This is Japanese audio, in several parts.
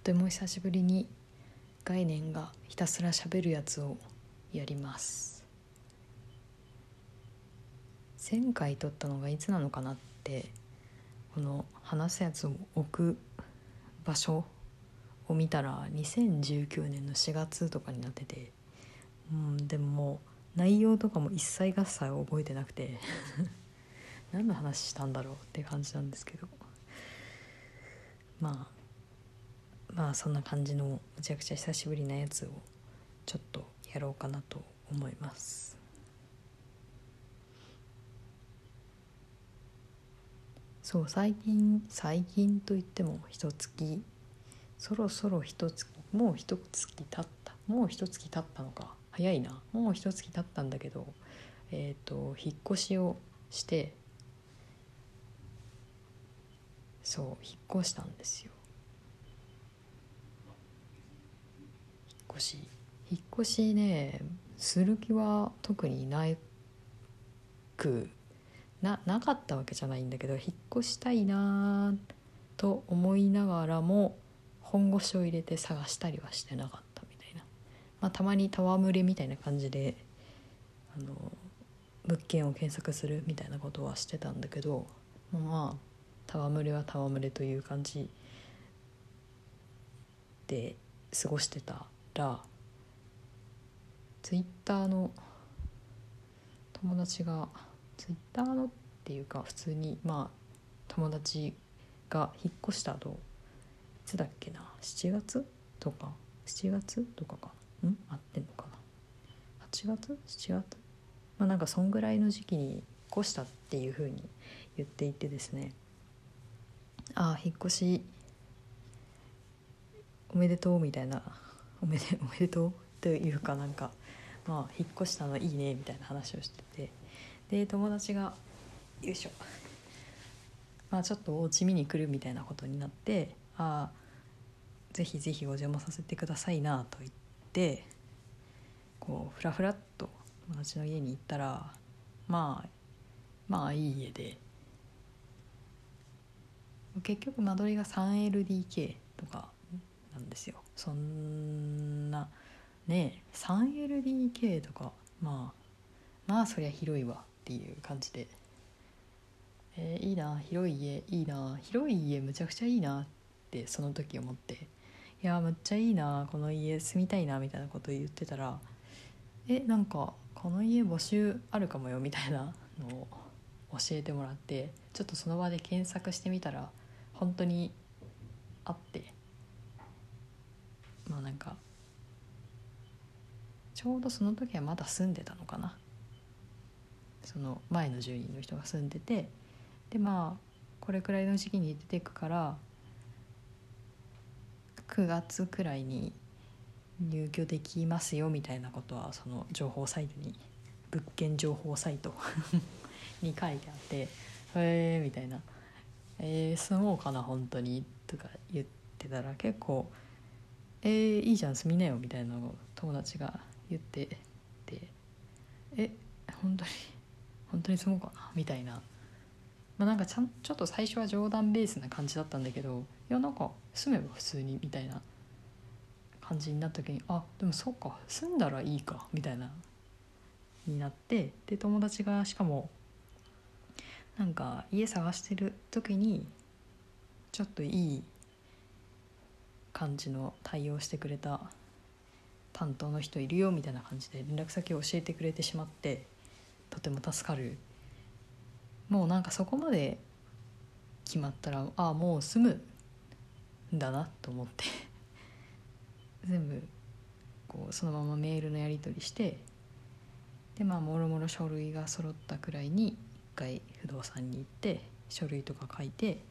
とても久しぶりに概念がひたすら喋るやつをやります。前回撮ったのがいつなのかなってこの話すやつを置く場所を見たら2019年の4月とかになっててうんでももう内容とかも一切合切覚えてなくて 何の話したんだろうって感じなんですけど。まあまあそんな感じのむちゃくちゃ久しぶりなやつをちょっとやろうかなと思います。そう最近最近といっても一月そろそろ一月もう一月経ったもう一月経ったのか。早いな。もう一月経ったんだけどえっ、ー、と引っ越しをしてそう引っ越したんですよ引っし引っ越しねする気は特にないくななかったわけじゃないんだけど引っ越したいなと思いながらも本腰を入れて探したりはしてなかったみたいな、まあ、たまに戯れみたいな感じであの物件を検索するみたいなことはしてたんだけどまあ戯れは戯れという感じで過ごしてたらツイッターの友達がツイッターのっていうか普通にまあ友達が引っ越した後いつだっけな7月？とか7月？とかかうん？合ってんのかな？8月？7月？まあなんかそんぐらいの時期に引っ越したっていうふうに言っていてですね。ああ引っ越しおめでとうみたいなおめでおめでとうというかなんかまあ引っ越したのいいねみたいな話をしててで友達がよいしょ。まあちょっとお家見に来るみたいなことになってああぜひぜひお邪魔させてくださいなと言ってこうふらふらっと友達の家に行ったらまあまあいい家で結局間取りが 3LDK とかなんですよ。そんなね 3LDK とかまあまあそりゃ広いわっていう感じで、えー、いいな広い家いいな広い家むちゃくちゃいいなってその時思って。いやむっちゃいいなこの家住みたいなみたいなこと言ってたらえなんかこの家募集あるかもよみたいなのを教えてもらってちょっとその場で検索してみたら本当にあって。まあなんかちょうどその時はまだ住んでたのかな。その前の住人の人が住んでてでまあこれくらいの時期に出てくから9月くらいに入居できますよみたいなことはその情報サイトに物件情報サイト に書いてあってへえみたいな。えー、住もうかな本当に」とか言ってたら結構「えー、いいじゃん住みなよ」みたいなのを友達が言ってて「え本当に 本当に住もうかな」みたいな。まあ、なんかちゃんちょっと最初は冗談ベースな感じだったんだけどいやなんか住めば普通にみたいな感じになった時にあでもそうか住んだらいいかみたいなになってで友達がしかもなんか家探してる時にちょっといい感じの対応してくれた担当の人いるよみたいな感じで連絡先を教えてくれてしまってとても助かる。もうなんかそこまで決まったらああもう住むんだなと思って。全部こうそのままメールのやり取りしてでまあもろもろ書類が揃ったくらいに一回不動産に行って書類とか書いて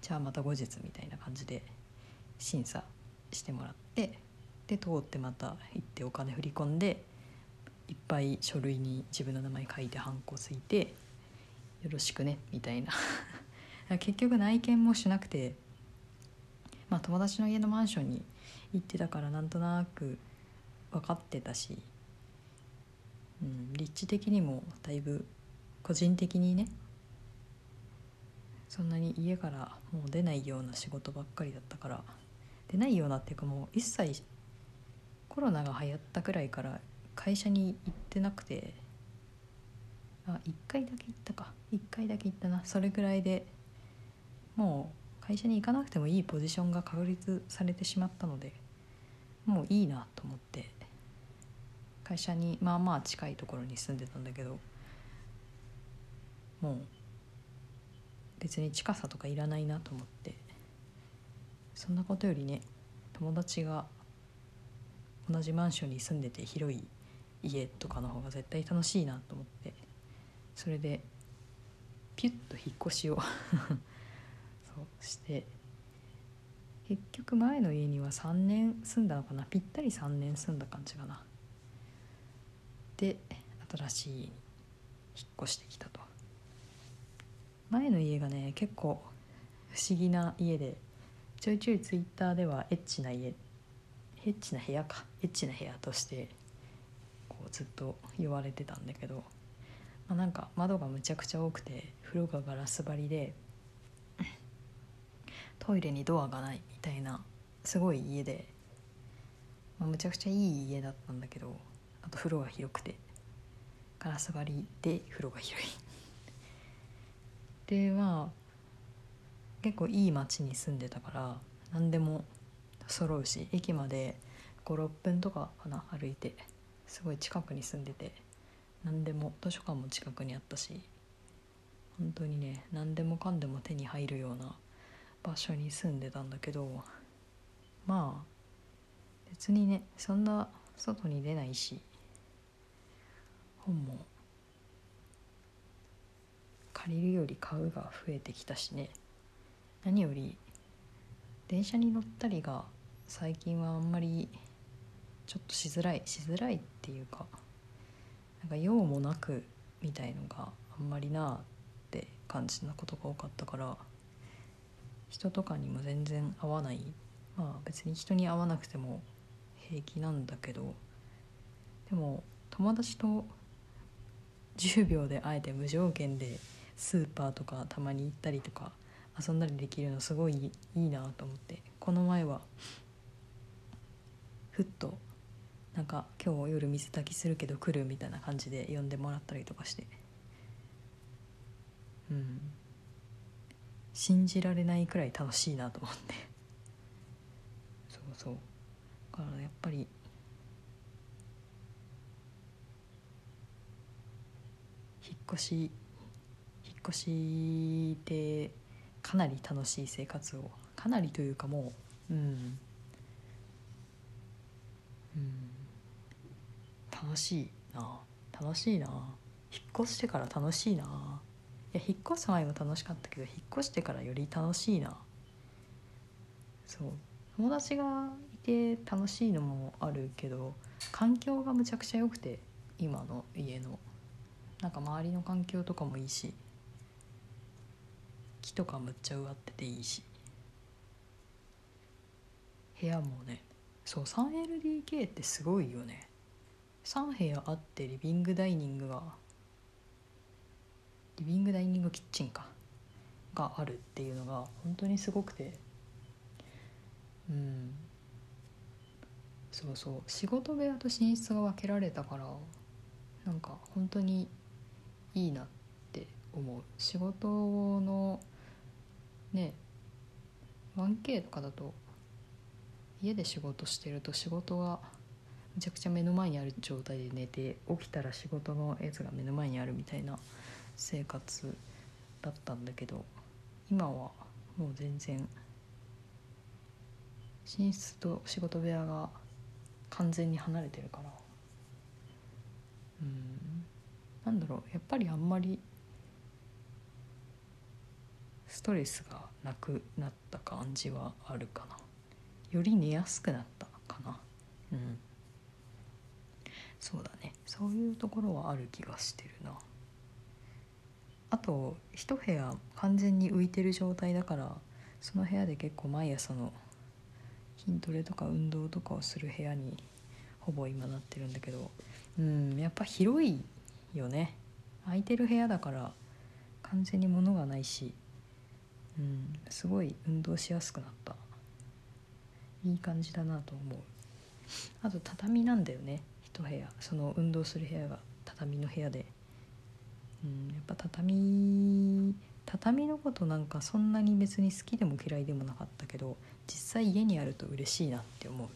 じゃあまた後日みたいな感じで審査してもらってで通ってまた行ってお金振り込んでいっぱい書類に自分の名前書いてハンコついてよろしくねみたいな。結局内見もしなくてまあ友達の家のマンションに行ってたからなんとなく分かってたし、うん、立地的にもだいぶ個人的にねそんなに家からもう出ないような仕事ばっかりだったから出ないようなっていうかもう一切コロナが流行ったくらいから会社に行ってなくて。あ1回だけ行ったか。1回だけ行ったな。それぐらいでもう会社に行かなくてもいいポジションが確立されてしまったのでもういいなと思って。会社にまあまあ近いところに住んでたんだけどもう別に近さとかいらないなと思って。そんなことよりね友達が同じマンションに住んでて広い家とかの方が絶対楽しいなと思ってそれでピュッと引っ越しを そうして結局前の家には3年住んだのかなぴったり3年住んだ感じかな。で新しい家に引っ越してきたと。前の家がね結構不思議な家でちょいちょいツイッターではエッチな家エッチな部屋かエッチな部屋としてこうずっと言われてたんだけど、まあ、なんか窓がむちゃくちゃ多くて風呂がガラス張りでトイレにドアがないみたいなすごい家で、まあ、むちゃくちゃいい家だったんだけどあと風呂が広くてガラス張りで風呂が広い。でまあ結構いい町に住んでたから何でも揃うし駅まで56分とかかな歩いてすごい近くに住んでて何でも図書館も近くにあったし本当にね何でもかんでも手に入るような場所に住んでたんだけどまあ別にねそんな外に出ないし本も借りるより買うが増えてきたしね。何より電車に乗ったりが最近はあんまりちょっとしづらいしづらいっていうかなんか用もなくみたいのがあんまりなって感じなことが多かったから人とかにも全然合わない。まあ別に人に会わなくても平気なんだけどでも友達と10秒で会えて無条件でスーパーとかたまに行ったりとか遊んだりできるのすごいいいなと思ってこの前はふっとなんか今日夜水炊きするけど来るみたいな感じで呼んでもらったりとかしてうん。信じられないくらい楽しいなと思って。そうそう。だからやっぱり引っ越し引っ越しでかなり楽しい生活を。かなりというかもううん。うん楽しいな。楽しいな。引っ越してから楽しいな。いや引っ越す前も楽しかったけど引っ越してからより楽しいな。そう。友達がいて楽しいのもあるけど環境がむちゃくちゃ良くて今の家の。なんか周りの環境とかもいいし。木とかむっちゃ植わってていいし。部屋もね。そう 3LDK ってすごいよね。3部屋あってリビングダイニングがリビングダイニングキッチンか。があるっていうのが本当にすごくて。うん。そうそう。仕事部屋と寝室が分けられたからなんか本当にいいなって思う。仕事のね 1K とかだと家で仕事してると仕事がめちゃくちゃ目の前にある状態で寝て起きたら仕事のやつが目の前にあるみたいな生活だったんだけど今はもう全然寝室と仕事部屋が完全に離れてるから。うん。なんだろうやっぱりあんまりストレスがなくなった感じはあるかな。より寝やすくなったかな。うん。そうだね。そういうところはある気がしてるな。あと一部屋完全に浮いてる状態だからその部屋で結構毎朝の筋トレとか運動とかをする部屋にほぼ今なってるんだけどうんやっぱ広いよね。空いてる部屋だから完全に物がないしうん。すごい運動しやすくなった。いい感じだなと思う。あと畳なんだよね。一部屋。その運動する部屋が。畳の部屋で。うん。やっぱ畳畳のことなんかそんなに別に好きでも嫌いでもなかったけど実際家にあると嬉しいなって思う。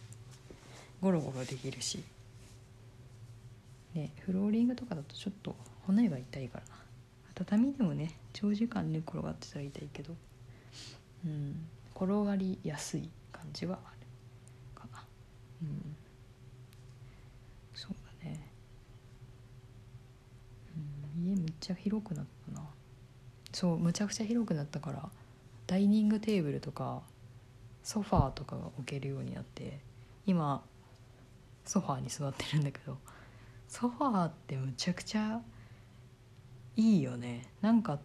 ゴロゴロできるし。ねフローリングとかだとちょっと骨が痛いからな。畳でもね長時間寝転がってたら痛いけど。うん。転がりやすい感じはあるかな。うん。そうだね。うん。家めっちゃ広くなったな。そうむちゃくちゃ広くなったからダイニングテーブルとかソファーとかが置けるようになって今ソファーに座ってるんだけどソファーってむちゃくちゃいいよね。なんか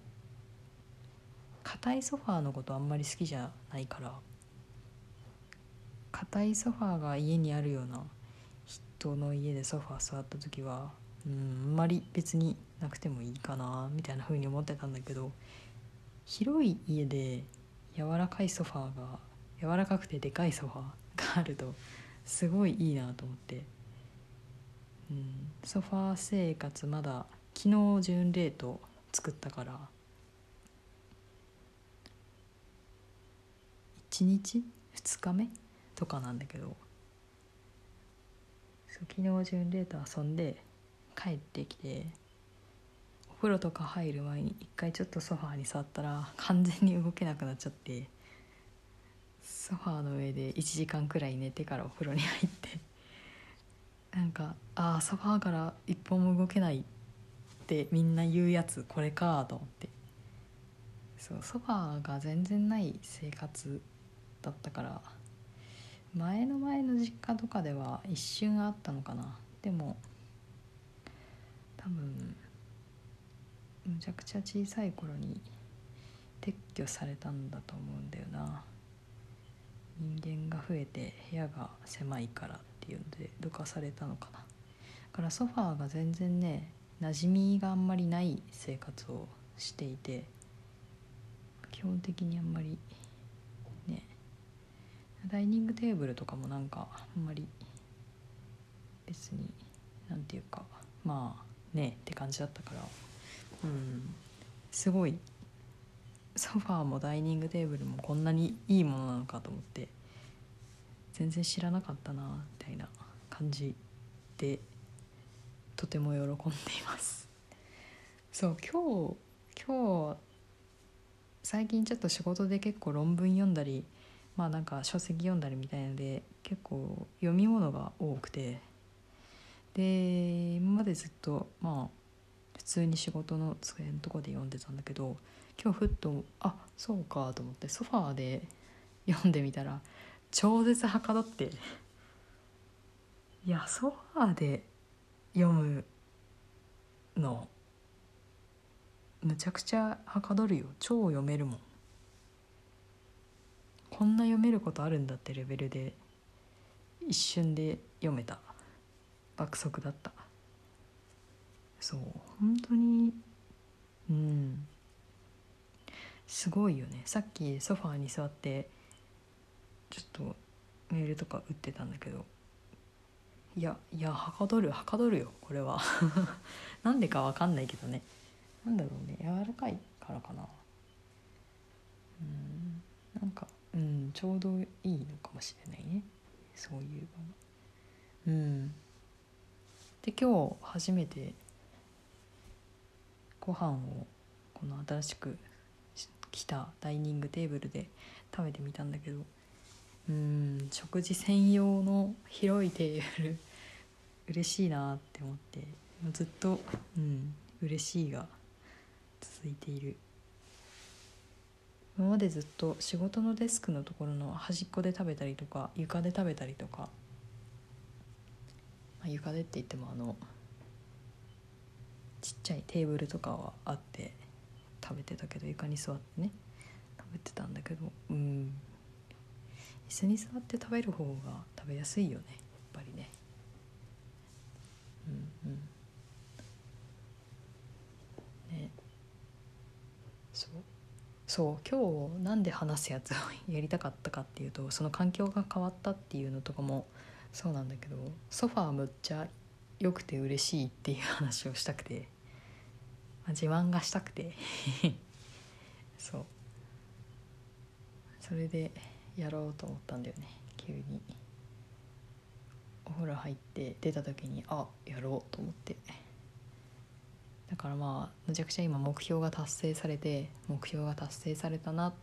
硬いソファーのことあんまり好きじゃないから。硬いソファーが家にあるような人の家でソファー座った時はうんあんまり別になくてもいいかなみたいな風に思ってたんだけど広い家で柔らかいソファーが柔らかくてでかいソファーがあるとすごいいいなと思って、うん、ソファー生活まだ昨日純冷凍作ったから1日？2日目？とかなんだけど。昨日純冷凍遊んで帰ってきてお風呂とか入る前に一回ちょっとソファーに座ったら完全に動けなくなっちゃってソファーの上で1時間くらい寝てからお風呂に入ってなんかああソファーから一歩も動けないってみんな言うやつこれかと思って。そうソファーが全然ない生活だったから前の前の実家とかでは一瞬あったのかな。でも多分むちゃくちゃ小さい頃に撤去されたんだと思うんだよな。人間が増えて部屋が狭いからっていうのでどかされたのかな。だからソファーが全然ね馴染みがあんまりない生活をしていて基本的にあんまりダイニングテーブルとかもなんかあんまり別に何て言うかまあねって感じだったからうんすごいソファーもダイニングテーブルもこんなにいいものなのかと思って全然知らなかったなみたいな感じでとても喜んでいます。そう今日今日最近ちょっと仕事で結構論文読んだりまあなんか書籍読んだりみたいので結構読み物が多くて。で今までずっとまあ普通に仕事の机のとこで読んでたんだけど今日ふっとあそうかと思ってソファーで読んでみたら超絶はかどって。いやソファーで読むのむちゃくちゃはかどるよ。超読めるもん。こんな読めることあるんだってレベルで一瞬で読めた。爆速だった。そう本当にうん。すごいよね。さっきソファーに座ってちょっとメールとか打ってたんだけど。いやいやはかどるはかどるよこれは。なんでかわかんないけどね。なんだろうね。柔らかいからかな。うん。なんかうんちょうどいいのかもしれないね。そういうのうん。で今日初めてご飯をこの新しく来たダイニングテーブルで食べてみたんだけど。うん食事専用の広いテーブル。嬉しいなって思って。ずっとうん嬉しいが続いている。今までずっと仕事のデスクのところの端っこで食べたりとか床で食べたりとか、まあ、床でって言ってもあのちっちゃいテーブルとかはあって食べてたけど床に座ってね食べてたんだけどうん。椅子に座って食べる方が食べやすいよねやっぱりね。うんうん。ね。そう。そう今日なんで話すやつをやりたかったかっていうとその環境が変わったっていうのとかもそうなんだけどソファーむっちゃ良くて嬉しいっていう話をしたくて、まあ、自慢がしたくて。そう。それでやろうと思ったんだよね。急に。お風呂入って出た時にあやろうと思って。だからまあむちゃくちゃ今目標が達成されて目標が達成されたなっ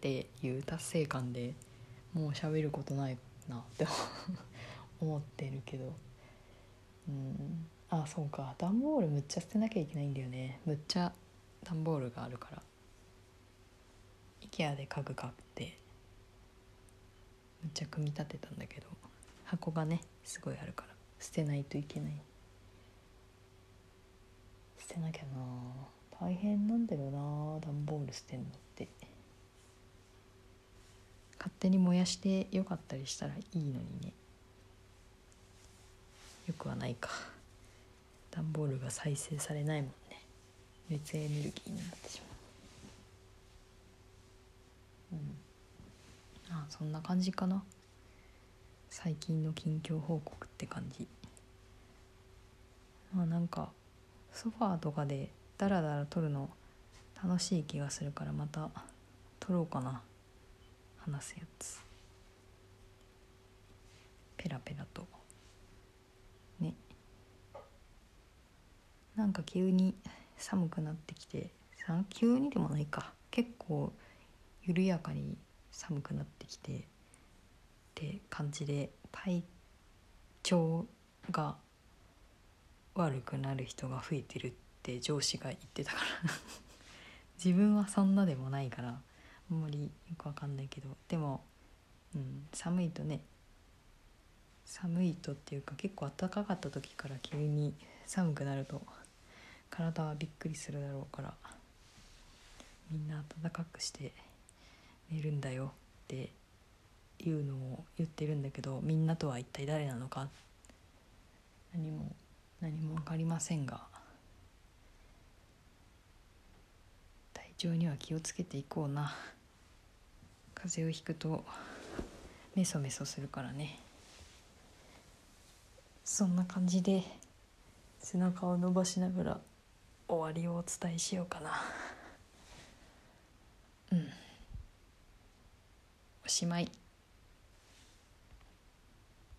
ていう達成感でもう喋ることないなって思 ってるけど。うん。あそうか。段ボールむっちゃ捨てなきゃいけないんだよね。むっちゃ段ボールがあるから。IKEA で家具買って。むっちゃ組み立てたんだけど。箱がねすごいあるから。捨てないといけない。捨てなきゃな。大変なんだよな。段ボール捨てんのって。勝手に燃やしてよかったりしたらいいのにね。よくはないか。段ボールが再生されないもんね。熱エネルギーになってしまう。うん。あそんな感じかな。最近の近況報告って感じ。まあなんかソファーとかでダラダラ撮るの楽しい気がするからまた撮ろうかな。話すやつ。ペラペラと。ね。なんか急に寒くなってきて。急にでもないか。結構緩やかに寒くなってきて。って感じで体調が悪くなる人が増えてるって上司が言ってたから。自分はそんなでもないからあんまりよくわかんないけど。でも、うん、寒いとね寒いとっていうか結構暖かかった時から急に寒くなると体はびっくりするだろうからみんな暖かくして寝るんだよっていうのを言ってるんだけどみんなとは一体誰なのか何も何も分かりませんが体調には気をつけていこうな。風邪をひくとメソメソするからね。そんな感じで背中を伸ばしながら終わりをお伝えしようかな。うん。おしまい。